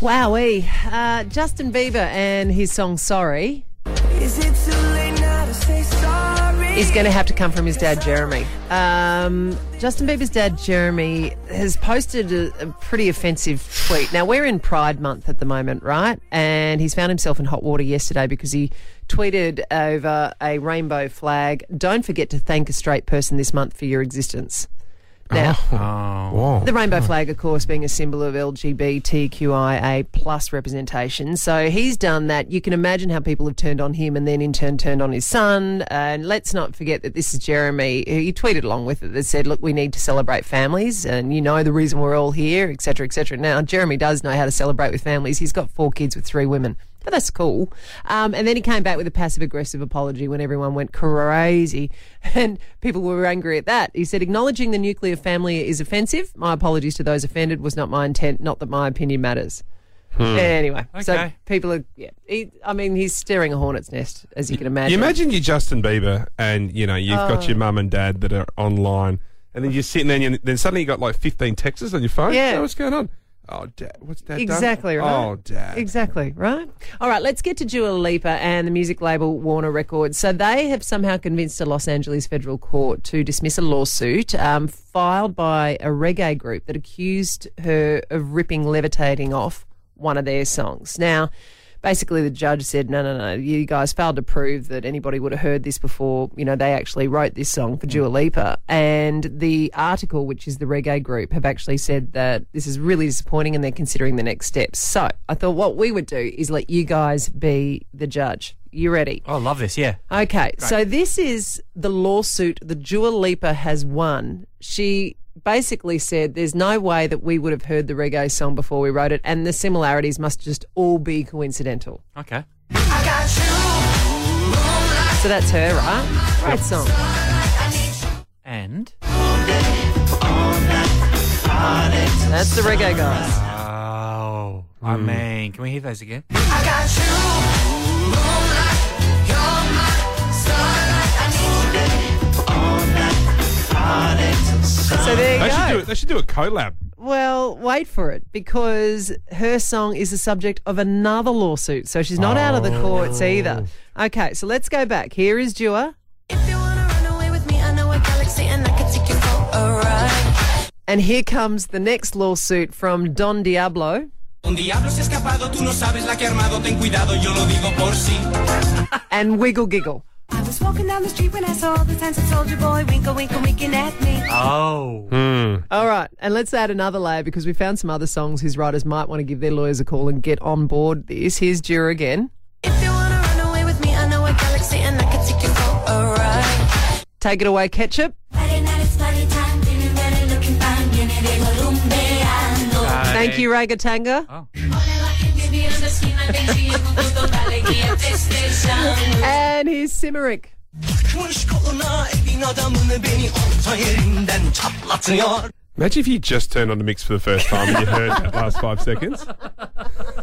Wowee. Uh, Justin Bieber and his song Sorry Is it too late now to say sorry? is going to have to come from his dad, Jeremy. Um, Justin Bieber's dad, Jeremy, has posted a, a pretty offensive tweet. Now, we're in Pride Month at the moment, right? And he's found himself in hot water yesterday because he tweeted over a rainbow flag Don't forget to thank a straight person this month for your existence. Now, oh. oh. Whoa. the rainbow flag, of course, being a symbol of LGBTQIA plus representation. So he's done that. You can imagine how people have turned on him and then in turn turned on his son. And let's not forget that this is Jeremy. He tweeted along with it that said, look, we need to celebrate families and you know the reason we're all here, etc., etc. Now, Jeremy does know how to celebrate with families. He's got four kids with three women. But that's cool. Um, and then he came back with a passive aggressive apology when everyone went crazy and people were angry at that. He said, acknowledging the nuclear family is offensive. My apologies to those offended was not my intent, not that my opinion matters. Anyway, so people are, yeah. He, I mean, he's staring a hornet's nest, as you can imagine. You imagine you're Justin Bieber and, you know, you've Oh. got your mum and dad that are online and then you're sitting there and then suddenly you got like 15 texts on your phone. Yeah. What's going on? Oh, dad. What's dad done? Exactly right. Oh, dad. Exactly, right? All right, let's get to Dua Lipa and the music label Warner Records. So they have somehow convinced a Los Angeles federal court to dismiss a lawsuit um, filed by a reggae group that accused her of ripping Levitating off one of their songs. Now, basically the judge said, no, no, no, you guys failed to prove that anybody would have heard this before. You know, they actually wrote this song for Dua mm. Lipa. And the Artikal, which is the reggae group, have actually said that this is really disappointing and they're considering the next steps. So I thought what we would do is let you guys be the judge. You ready? Oh, I love this. Yeah. Okay, so this is the lawsuit that Dua Lipa has won. She basically said there's no way that we would have heard the reggae song before we wrote it, and the similarities must just all be coincidental. Okay. So that's her, right? Great song. And That's the reggae guys. oh, I mean, can we hear those again? So there They you should, do it, they should do a collab. Well, wait for it because her song is the subject of another lawsuit. So she's not out of the courts oh. either. Okay, so let's go back. Here is Dua. If you wanna run away with me, I know a galaxy and I can take you for a ride. And here comes the next lawsuit from Don Diablo. Un diablo se ha escapado, tú no sabes la que ha armado, ten cuidado, yo lo digo por sí. and Wiggle Giggle. I was walking down the street when I saw the dancing soldier boy winkle, winkle, winking at me. Oh, Hmm. All right, and let's add another layer because we found some other songs whose writers might want to give their lawyers a call and get on board this. Here's Dua again. If you wanna run away with me, I know a galaxy and I can take you for a ride. Take it away, Ketchup. Friday night, it's party time, feeling ready, looking fine, viene de rumbeando. Thank you, Ragatanga. Oh. And here's Şımarık. Çıkmış koluna evin adamını beni orta yerinden çatlatıyor. Imagine if you just turned on the mix for the first time and you heard that last five seconds.